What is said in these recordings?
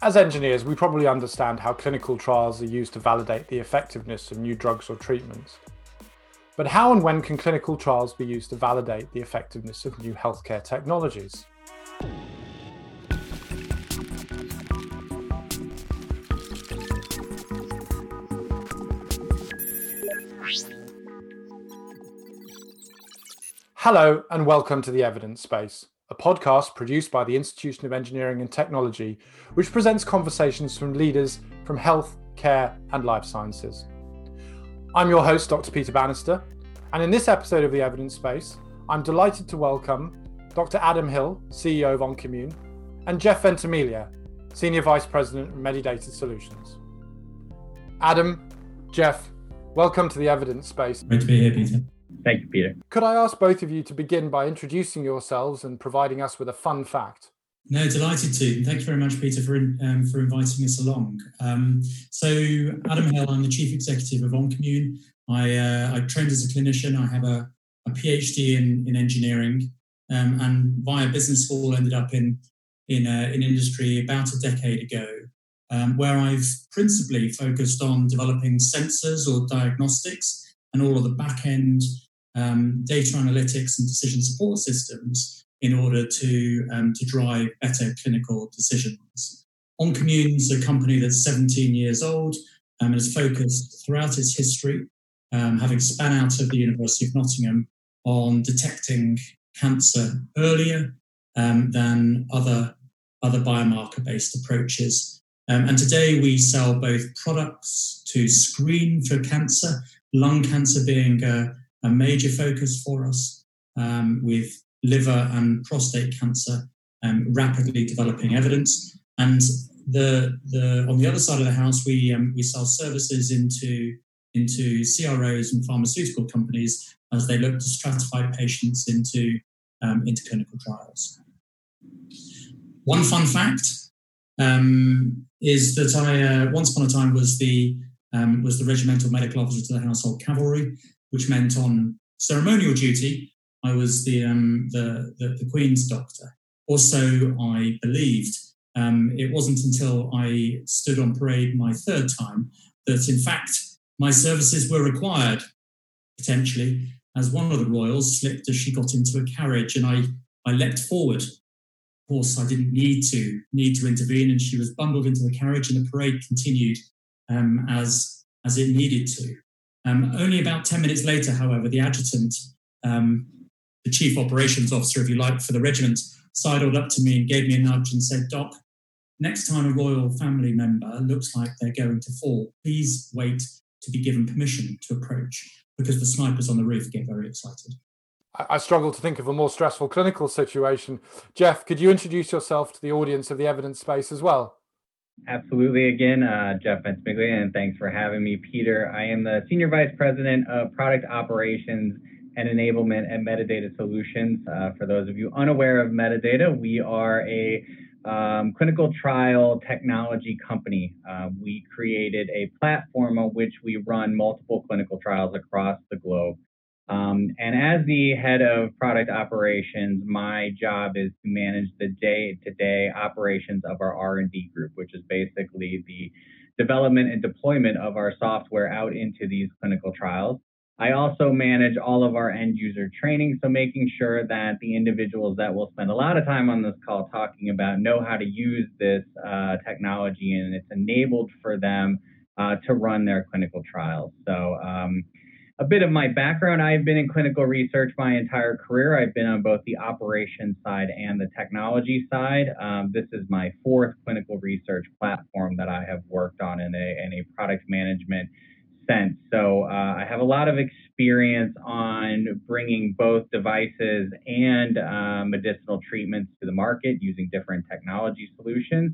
As engineers, we probably understand how clinical trials are used to validate the effectiveness of new drugs or treatments. But how and when can clinical trials be used to validate the effectiveness of new healthcare technologies? Hello, and welcome to the Evidence Space, a podcast produced by the Institution of Engineering and Technology, which presents conversations from leaders from health, care, and life sciences. I'm your host, Dr. Peter Bannister, and in this episode of the Evidence Space, I'm delighted to welcome Dr. Adam Hill, CEO of Oncimmune, and Jeff Ventimiglia, Senior Vice President of Medidata Solutions. Adam, Jeff, welcome to the Evidence Space. Great to be here, Peter. Thank you, Peter. Could I ask both of you to begin by introducing yourselves and providing us with a fun fact? No, delighted to. Thank you very much, Peter, for um, for inviting us along. Um, so, Adam Hill, I'm the chief executive of Oncimmune. I uh, I trained as a clinician. I have a, a PhD in in engineering, um, and via business school ended up in in uh, in industry about a decade ago, um, where I've principally focused on developing sensors or diagnostics and all of the back end um, data analytics and decision support systems in order to, um, to drive better clinical decisions. Oncimmune is a company that's 17 years old um, and has focused throughout its history, um, having span out of the University of Nottingham, on detecting cancer earlier um, than other, other biomarker based approaches. Um, and today we sell both products to screen for cancer, lung cancer being a, a major focus for us, um, with liver and prostate cancer um, rapidly developing evidence. And the, the, on the other side of the house, we, um, we sell services into, into CROs and pharmaceutical companies as they look to stratify patients into, um, into clinical trials. One fun fact um, is that I uh, once upon a time was the um, was the regimental medical officer to the household cavalry, which meant on ceremonial duty, I was the, um, the, the, the, Queen's doctor. Also, I believed um, it wasn't until I stood on parade my third time that, in fact, my services were required, potentially, as one of the royals slipped as she got into a carriage and I, I leapt forward. Of course, I didn't need to need to intervene, and she was bundled into the carriage, and the parade continued um, as as it needed to. Um, only about 10 minutes later, however, the adjutant, um, the chief operations officer, if you like, for the regiment, sidled up to me and gave me a nudge and said, Doc, next time a royal family member looks like they're going to fall, please wait to be given permission to approach because the snipers on the roof get very excited. I struggle to think of a more stressful clinical situation. Jeff, could you introduce yourself to the audience of the evidence space as well? Absolutely. Again, uh, Jeff Ventimiglia, and thanks for having me, Peter. I am the Senior Vice President of Product Operations and Enablement at Medidata Solutions. Uh, for those of you unaware of Medidata, we are a um, clinical trial technology company. Uh, we created a platform on which we run multiple clinical trials across the globe. Um, and as the head of product operations, my job is to manage the day-to-day operations of our R&D group, which is basically the development and deployment of our software out into these clinical trials. I also manage all of our end user training, so making sure that the individuals that will spend a lot of time on this call talking about know how to use this uh, technology and it's enabled for them uh, to run their clinical trials. So um, a bit of my background I've been in clinical research my entire career. I've been on both the operations side and the technology side. Um, this is my fourth clinical research platform that I have worked on in a, in a product management sense. So uh, I have a lot of experience on bringing both devices and uh, medicinal treatments to the market using different technology solutions.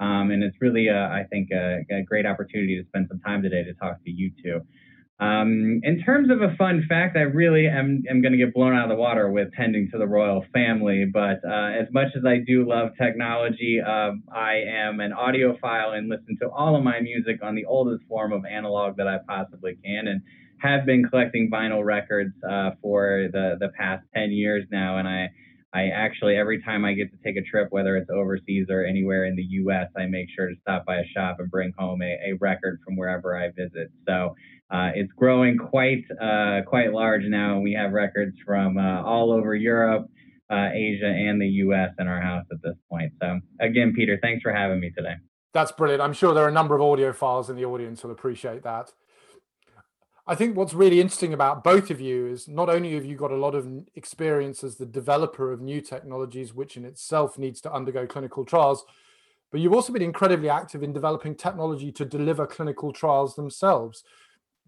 Um, and it's really, I think, a, a great opportunity to spend some time today to talk to you two. Um, in terms of a fun fact, I really am, am going to get blown out of the water with tending to the royal family. But uh, as much as I do love technology, uh, I am an audiophile and listen to all of my music on the oldest form of analog that I possibly can, and have been collecting vinyl records uh, for the the past 10 years now. And I I actually, every time I get to take a trip, whether it's overseas or anywhere in the US, I make sure to stop by a shop and bring home a, a record from wherever I visit. So uh, it's growing quite, uh, quite large now. We have records from uh, all over Europe, uh, Asia, and the US in our house at this point. So again, Peter, thanks for having me today. That's brilliant. I'm sure there are a number of audiophiles in the audience who'll appreciate that. I think what's really interesting about both of you is not only have you got a lot of experience as the developer of new technologies, which in itself needs to undergo clinical trials, but you've also been incredibly active in developing technology to deliver clinical trials themselves.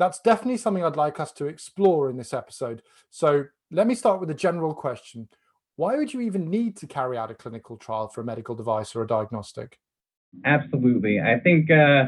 That's definitely something I'd like us to explore in this episode. So let me start with a general question. Why would you even need to carry out a clinical trial for a medical device or a diagnostic? Absolutely. I think. Uh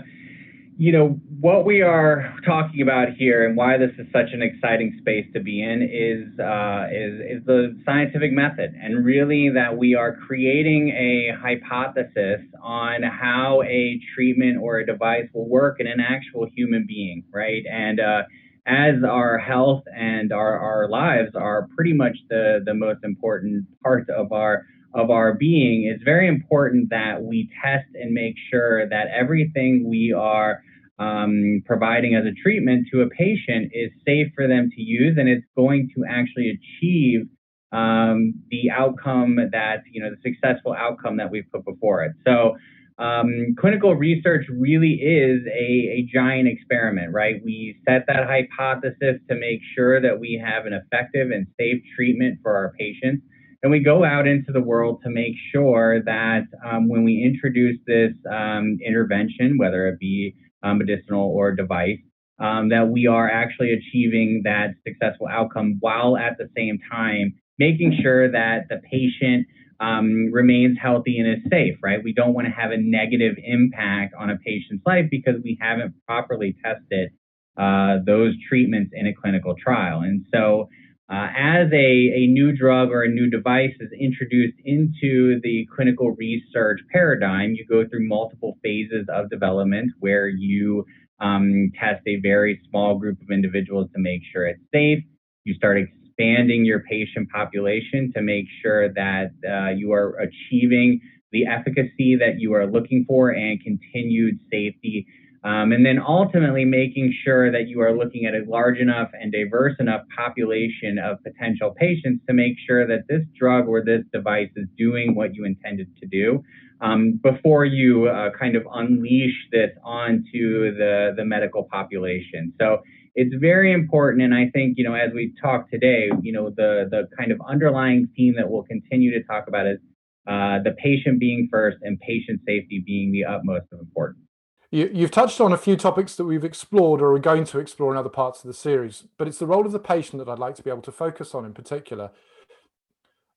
you know, what we are talking about here and why this is such an exciting space to be in is, uh, is, is the scientific method, and really that we are creating a hypothesis on how a treatment or a device will work in an actual human being, right? And uh, as our health and our, our lives are pretty much the, the most important part of our of our being, it's very important that we test and make sure that everything we are um, providing as a treatment to a patient is safe for them to use and it's going to actually achieve um, the outcome that, you know, the successful outcome that we've put before it. So, um, clinical research really is a, a giant experiment, right? We set that hypothesis to make sure that we have an effective and safe treatment for our patients and we go out into the world to make sure that um, when we introduce this um, intervention, whether it be um, medicinal or device, um, that we are actually achieving that successful outcome while at the same time making sure that the patient um, remains healthy and is safe, right? We don't want to have a negative impact on a patient's life because we haven't properly tested uh, those treatments in a clinical trial. And so uh, as a, a new drug or a new device is introduced into the clinical research paradigm, you go through multiple phases of development where you um, test a very small group of individuals to make sure it's safe. You start expanding your patient population to make sure that uh, you are achieving the efficacy that you are looking for and continued safety um, and then ultimately making sure that you are looking at a large enough and diverse enough population of potential patients to make sure that this drug or this device is doing what you intended to do um, before you uh, kind of unleash this onto the, the medical population. So it's very important. And I think, you know, as we talk today, you know, the, the kind of underlying theme that we'll continue to talk about is uh, the patient being first and patient safety being the utmost of importance. You, have touched on a few topics that we've explored or are going to explore in other parts of the series, but it's the role of the patient that I'd like to be able to focus on in particular.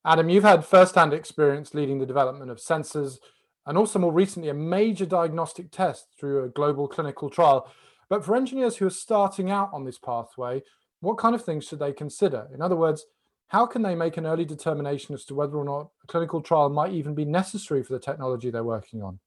Adam, you've had first-hand experience leading the development of sensors and also more recently a major diagnostic test through a global clinical trial. But for engineers who are starting out on this pathway, what kind of things should they consider? In other words, how can they make an early determination as to whether or not a clinical trial might even be necessary for the technology they're working on?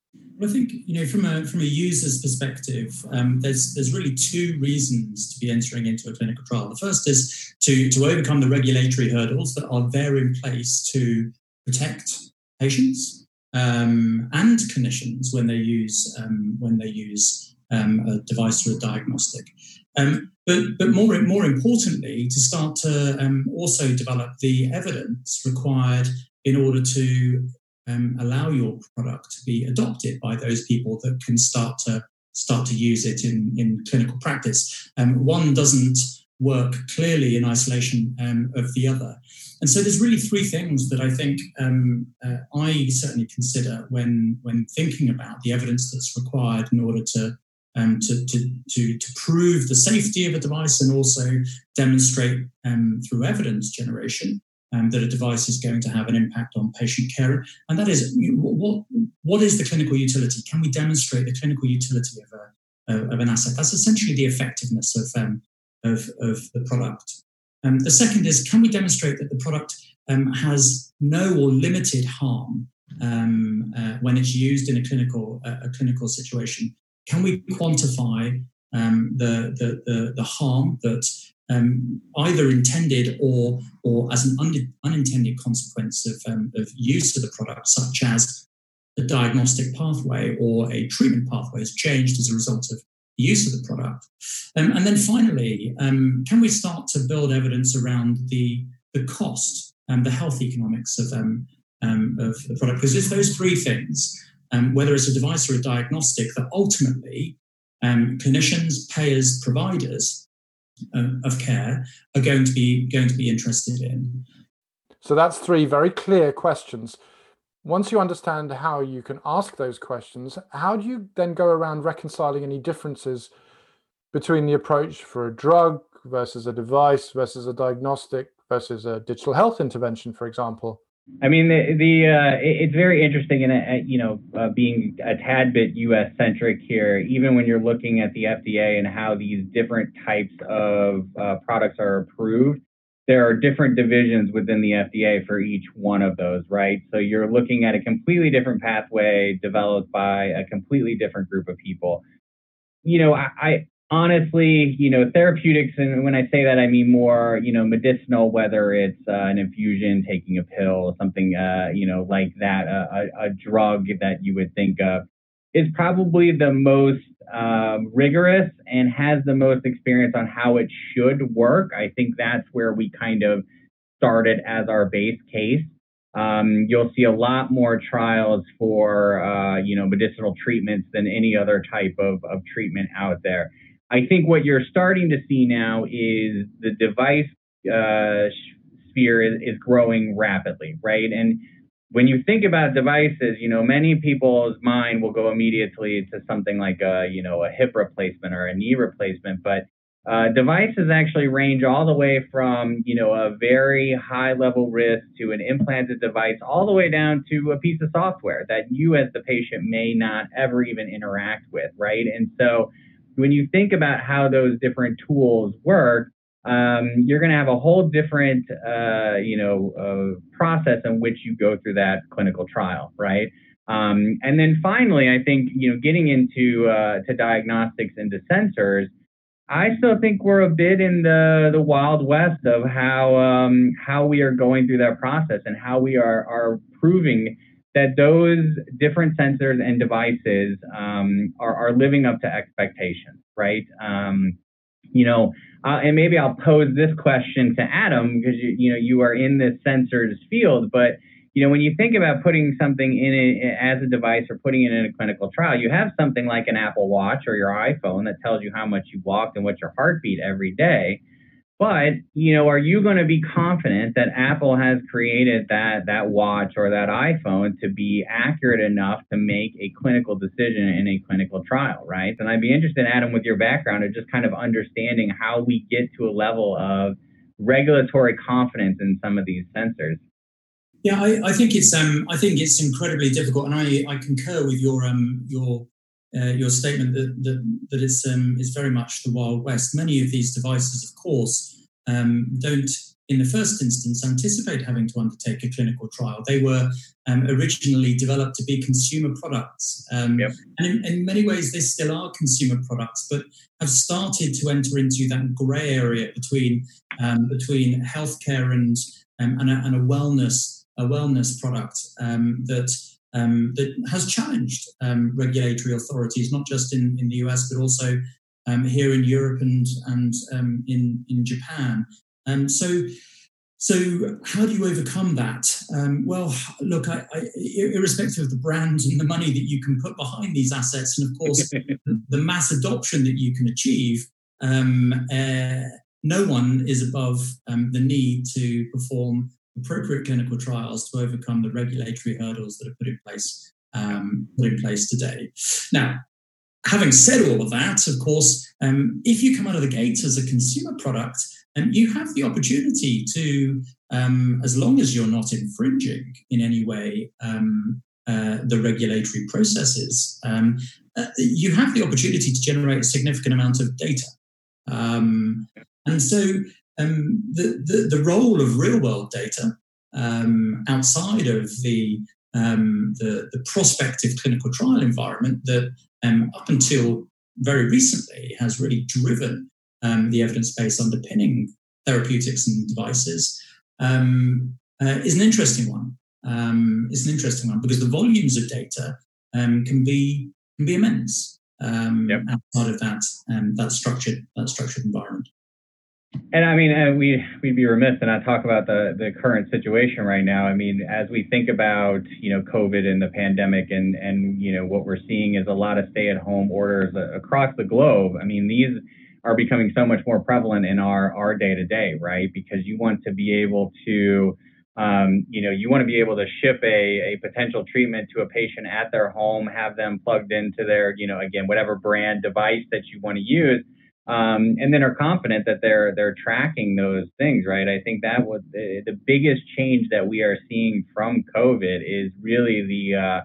I think you know from a from a user's perspective, um, there's there's really two reasons to be entering into a clinical trial. The first is to to overcome the regulatory hurdles that are there in place to protect patients um, and clinicians when they use um, when they use um, a device or a diagnostic. Um, but but more more importantly, to start to um, also develop the evidence required in order to um, allow your product to be adopted by those people that can start to start to use it in, in clinical practice. Um, one doesn't work clearly in isolation um, of the other. And so there's really three things that I think um, uh, I certainly consider when when thinking about the evidence that's required in order to um, to, to, to, to, prove the safety of a device and also demonstrate um, through evidence generation um, that a device is going to have an impact on patient care. And that is, what, what is the clinical utility? Can we demonstrate the clinical utility of, a, of an asset? That's essentially the effectiveness of, um, of, of the product. Um, the second is, can we demonstrate that the product um, has no or limited harm um, uh, when it's used in a clinical, uh, a clinical situation? Can we quantify um, the, the, the, the harm that um, either intended or, or as an un- unintended consequence of, um, of use of the product, such as a diagnostic pathway or a treatment pathway has changed as a result of the use of the product. Um, and then finally, um, can we start to build evidence around the, the cost and the health economics of, um, um of the product? Because it's those three things, whether it's a device or a diagnostic, that ultimately clinicians, payers, providers uh, of care are going to be going to be interested in. So that's three very clear questions. Once you understand how you can ask those questions, how do you then go around reconciling any differences between the approach for a drug versus a device versus a diagnostic versus a digital health intervention, for example? I mean, the, the uh, it's very interesting, and you know, uh, being a tad bit U.S. centric here, even when you're looking at the FDA and how these different types of uh, products are approved, there are different divisions within the FDA for each one of those, right? So you're looking at a completely different pathway developed by a completely different group of people. You know, I, honestly, you know, therapeutics, and when I say that, I mean more, you know, medicinal, whether it's uh, an infusion, taking a pill, something, uh, you know, like that, a, a, drug that you would think of, is probably the most um, rigorous and has the most experience on how it should work. I think that's where we kind of started as our base case. Um, you'll see a lot more trials for, uh, you know, medicinal treatments than any other type of, of treatment out there. I think what you're starting to see now is the device uh, sphere is, is growing rapidly, right? And when you think about devices, you know, many people's mind will go immediately to something like a, you know, a hip replacement or a knee replacement, but uh, devices actually range all the way from, you know, a very high level risk to an implanted device, all the way down to a piece of software that you as the patient may not ever even interact with, right? And so when you think about how those different tools work, um, you're going to have a whole different, uh, you know, uh, process in which you go through that clinical trial, right? Um, and then finally, I think you know, getting into uh, to diagnostics and to sensors, I still think we're a bit in the the wild west of how um, how we are going through that process and how we are are proving that those different sensors and devices um, are, are living up to expectations, right? Um, you know, uh, and maybe I'll pose this question to Adam because you, you know you are in this sensors field, but you know when you think about putting something in it as a device or putting it in a clinical trial, you have something like an Apple Watch or your iPhone that tells you how much you walked and what your heartbeat every day. But you know, are you going to be confident that Apple has created that that watch or that iPhone to be accurate enough to make a clinical decision in a clinical trial, right? And I'd be interested, Adam, with your background of just kind of understanding how we get to a level of regulatory confidence in some of these sensors. Yeah, I, I think it's um, I think it's incredibly difficult, and I, I concur with your um, your uh, your statement that that, that it's um, is very much the Wild West. Many of these devices, of course, um, don't, in the first instance, anticipate having to undertake a clinical trial. They were um, originally developed to be consumer products, um, yep. and in, in, many ways, they still are consumer products, but have started to enter into that grey area between um, between healthcare and um, and a, and, a, wellness a wellness product that um, that has challenged um, regulatory authorities, not just in, in the US, but also um, here in Europe and, and um, in, in Japan. Um, so, so how do you overcome that? Um, well, look, I, I, irrespective of the brand and the money that you can put behind these assets, and of course the mass adoption that you can achieve, uh, no one is above the need to perform appropriate clinical trials to overcome the regulatory hurdles that are put in place um, put in place today. Now, having said all of that, of course, um, if you come out of the gate as a consumer product, um, you have the opportunity to, um, as long as you're not infringing in any way um, uh, the regulatory processes, um, uh, you have the opportunity to generate a significant amount of data. Um, and so um, the, the, the, role of real world data um, outside of the, um, the, the, prospective clinical trial environment that um, up until very recently has really driven um, the evidence base underpinning therapeutics and devices, um, uh, is an interesting one. Um, it's an interesting one because the volumes of data um, can be can be immense um, yep. outside of that um, that structured that structured environment. And I mean, and we we'd be remiss to not talk about the the current situation right now. I mean, as we think about you know COVID and the pandemic, and and you know what we're seeing is a lot of stay at home orders across the globe. I mean, these are becoming so much more prevalent in our our day to day, right? Because you want to be able to um, you know, you want to be able to ship a, a potential treatment to a patient at their home, have them plugged into their, you know, again, whatever brand device that you want to use, um, and then are confident that they're they're tracking those things, right? I think that was the, the biggest change that we are seeing from COVID is really the uh,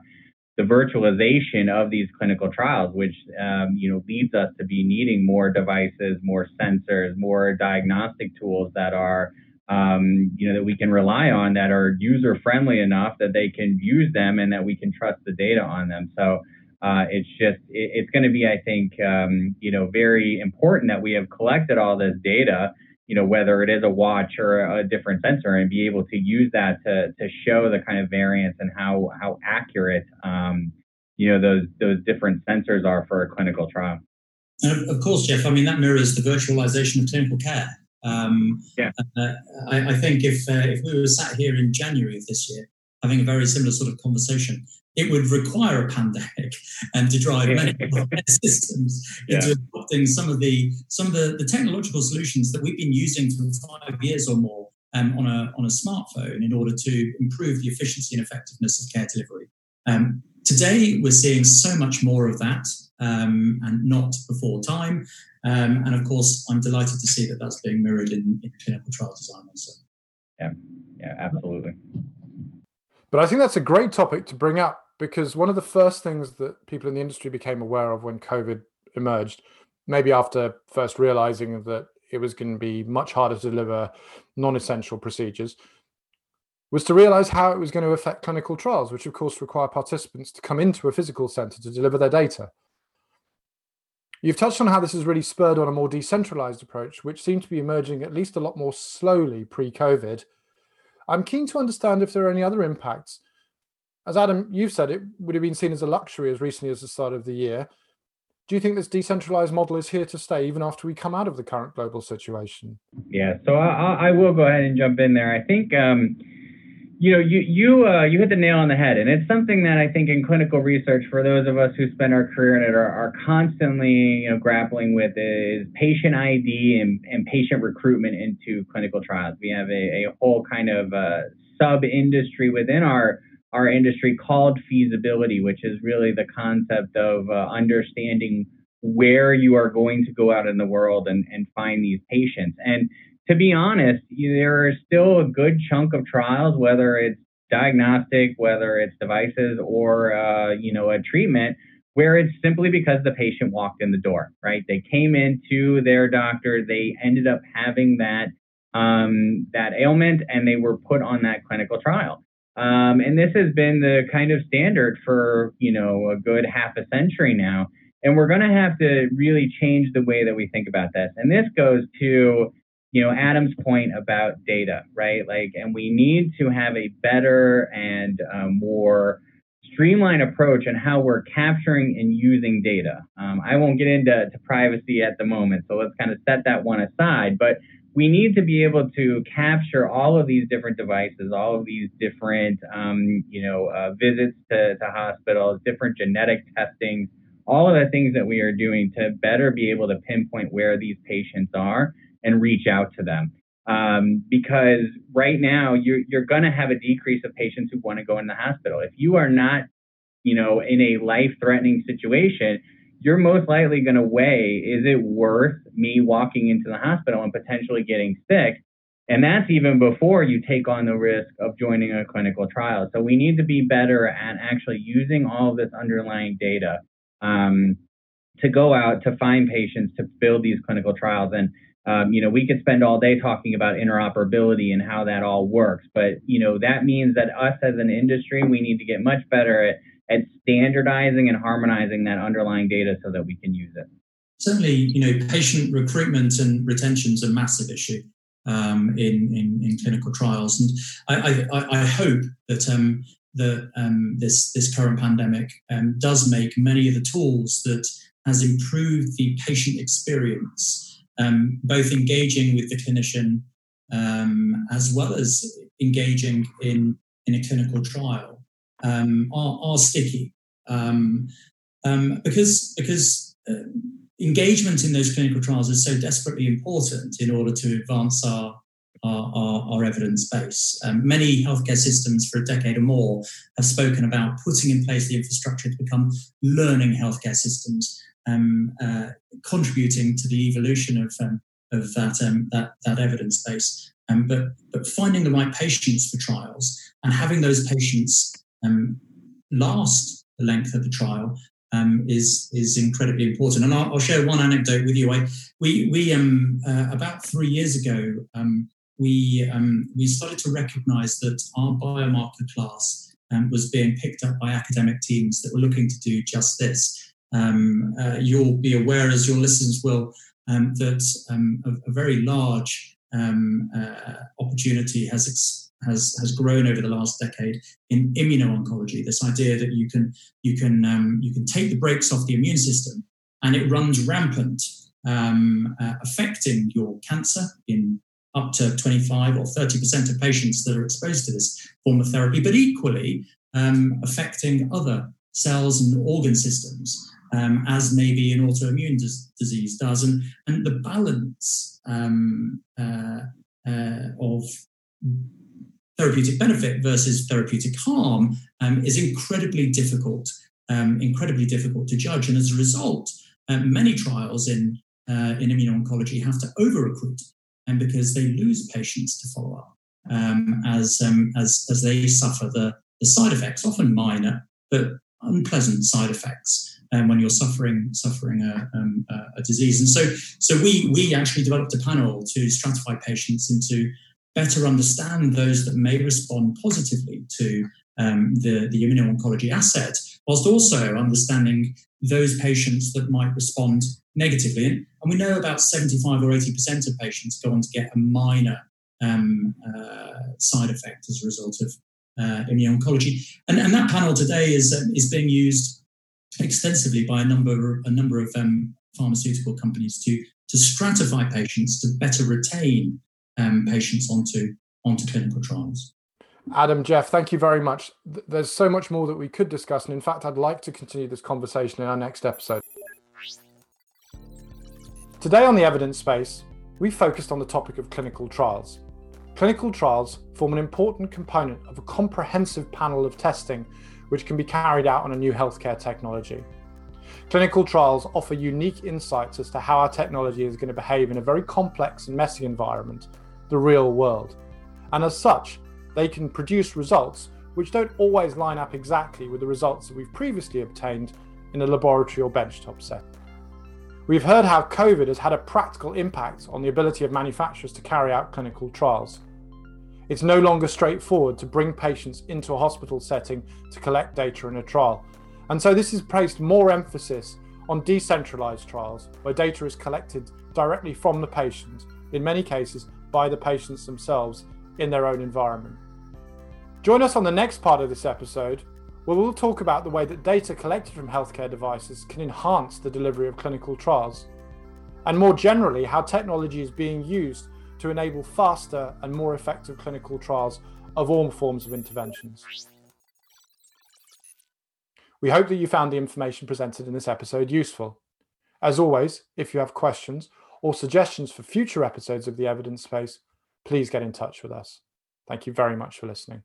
the virtualization of these clinical trials, which um, you know leads us to be needing more devices, more sensors, more diagnostic tools that are um, you know, that we can rely on that are user friendly enough that they can use them and that we can trust the data on them. So uh, it's just, it, it's going to be, I think, um, you know, very important that we have collected all this data, you know, whether it is a watch or a different sensor and be able to use that to, to show the kind of variance and how, how accurate, um, you know, those, those different sensors are for a clinical trial. And of course, Jeff, I mean, that mirrors the virtualization of clinical care. Um, yeah. Uh, I, I, think if uh, if we were sat here in January of this year having a very similar sort of conversation, it would require a pandemic and to drive many systems yeah. into adopting some of the some of the, the technological solutions that we've been using for five years or more um, on a on a smartphone in order to improve the efficiency and effectiveness of care delivery. Um, today, we're seeing so much more of that um, and not before time. Um, and of course, I'm delighted to see that that's being mirrored in, in clinical trial design also. Yeah, yeah, absolutely. But I think that's a great topic to bring up because one of the first things that people in the industry became aware of when COVID emerged, maybe after first realizing that it was going to be much harder to deliver non essential procedures, was to realize how it was going to affect clinical trials, which of course require participants to come into a physical center to deliver their data. You've touched on how this has really spurred on a more decentralized approach, which seemed to be emerging at least a lot more slowly pre COVID. I'm keen to understand if there are any other impacts. As Adam, you've said, it would have been seen as a luxury as recently as the start of the year. Do you think this decentralized model is here to stay even after we come out of the current global situation? Yeah, so I, I will go ahead and jump in there. I think. Um, you know, you you uh, you hit the nail on the head, and it's something that I think in clinical research, for those of us who spend our career in it, are, are constantly you know grappling with is patient ID and, and patient recruitment into clinical trials. We have a, a whole kind of uh, sub industry within our our industry called feasibility, which is really the concept of uh, understanding where you are going to go out in the world and, and find these patients. And to be honest, there is still a good chunk of trials, whether it's diagnostic, whether it's devices or uh, you know a treatment, where it's simply because the patient walked in the door, right? They came into their doctor, they ended up having that um, that ailment, and they were put on that clinical trial. Um, and this has been the kind of standard for you know a good half a century now. And we're going to have to really change the way that we think about this. And this goes to you know adam's point about data right like and we need to have a better and um, more streamlined approach on how we're capturing and using data um, i won't get into privacy at the moment so let's kind of set that one aside but we need to be able to capture all of these different devices all of these different um, you know uh, visits to, to hospitals different genetic testing all of the things that we are doing to better be able to pinpoint where these patients are and reach out to them. Um, because right now you're, you're going to have a decrease of patients who want to go in the hospital. If you are not, you know, in a life-threatening situation, you're most likely going to weigh, is it worth me walking into the hospital and potentially getting sick? And that's even before you take on the risk of joining a clinical trial. So we need to be better at actually using all of this underlying data um, to go out to find patients to build these clinical trials. And um, you know, we could spend all day talking about interoperability and how that all works, but you know that means that us as an industry, we need to get much better at, at standardizing and harmonizing that underlying data so that we can use it. certainly, you know, patient recruitment and retention is a massive issue um, in, in, in clinical trials, and I, I, I hope that um, that um, this this current pandemic um, does make many of the tools that has improved the patient experience, um, both engaging with the clinician um, as well as engaging in in a clinical trial, um, are, are sticky um, because because uh, engagement in those clinical trials is so desperately important in order to advance our our, our, our evidence base. Um, many healthcare systems for a decade or more have spoken about putting in place the infrastructure to become learning healthcare systems, um, uh, contributing to the evolution of, um, of that, um, that, that evidence base. Um, but, but finding the right patients for trials and having those patients um, last the length of the trial um, is is incredibly important. And I'll, I'll, share one anecdote with you. I, we we um, uh, about three years ago um, we um, we started to recognise that our biomarker class um, was being picked up by academic teams that were looking to do just this. Um, uh, you'll be aware, as your listeners will, um, that a, a, very large uh, opportunity has ex- has has grown over the last decade in immuno-oncology. This idea that you can you can you can take the brakes off the immune system and it runs rampant, uh, affecting your cancer in up to 25 or 30% of patients that are exposed to this form of therapy, but equally um, affecting other cells and organ systems, um, as maybe an autoimmune dis- disease does. And, and the balance um, uh, uh, of therapeutic benefit versus therapeutic harm um, is incredibly difficult, um, incredibly difficult to judge. And as a result, uh, many trials in uh, in immuno-oncology have to over-recruit and because they lose patients to follow up um, as, um, as, as they suffer the, the side effects, often minor, but unpleasant side effects. Um, when you're suffering suffering a, um, a, disease, and so so we we actually developed a panel to stratify patients and to better understand those that may respond positively to um, the, the immuno-oncology asset, whilst also understanding those patients that might respond negatively. And, we know about 75 or 80% of patients go on to get a minor um, uh, side effect as a result of uh, immuno-oncology. And, and, that panel today is, um, is being used extensively by a number, a number of um, pharmaceutical companies to, to stratify patients to better retain um, patients onto, onto clinical trials. Adam, Jeff, thank you very much. There's so much more that we could discuss. And in fact, I'd like to continue this conversation in our next episode. Today on the evidence space, we focused on the topic of clinical trials. Clinical trials form an important component of a comprehensive panel of testing which can be carried out on a new healthcare technology. Clinical trials offer unique insights as to how our technology is going to behave in a very complex and messy environment, the real world. And as such, they can produce results which don't always line up exactly with the results that we've previously obtained in a laboratory or benchtop setting. We've heard how COVID has had a practical impact on the ability of manufacturers to carry out clinical trials. It's no longer straightforward to bring patients into a hospital setting to collect data in a trial. And so this has placed more emphasis on decentralized trials where data is collected directly from the patient, in many cases by the patients themselves in their own environment. Join us on the next part of this episode where we'll talk about the way that data collected from healthcare devices can enhance the delivery of clinical trials, and more generally, how technology is being used to enable faster and more effective clinical trials of all forms of interventions. We hope that you found the information presented in this episode useful. As always, if you have questions or suggestions for future episodes of the evidence space, please get in touch with us. Thank you very much for listening.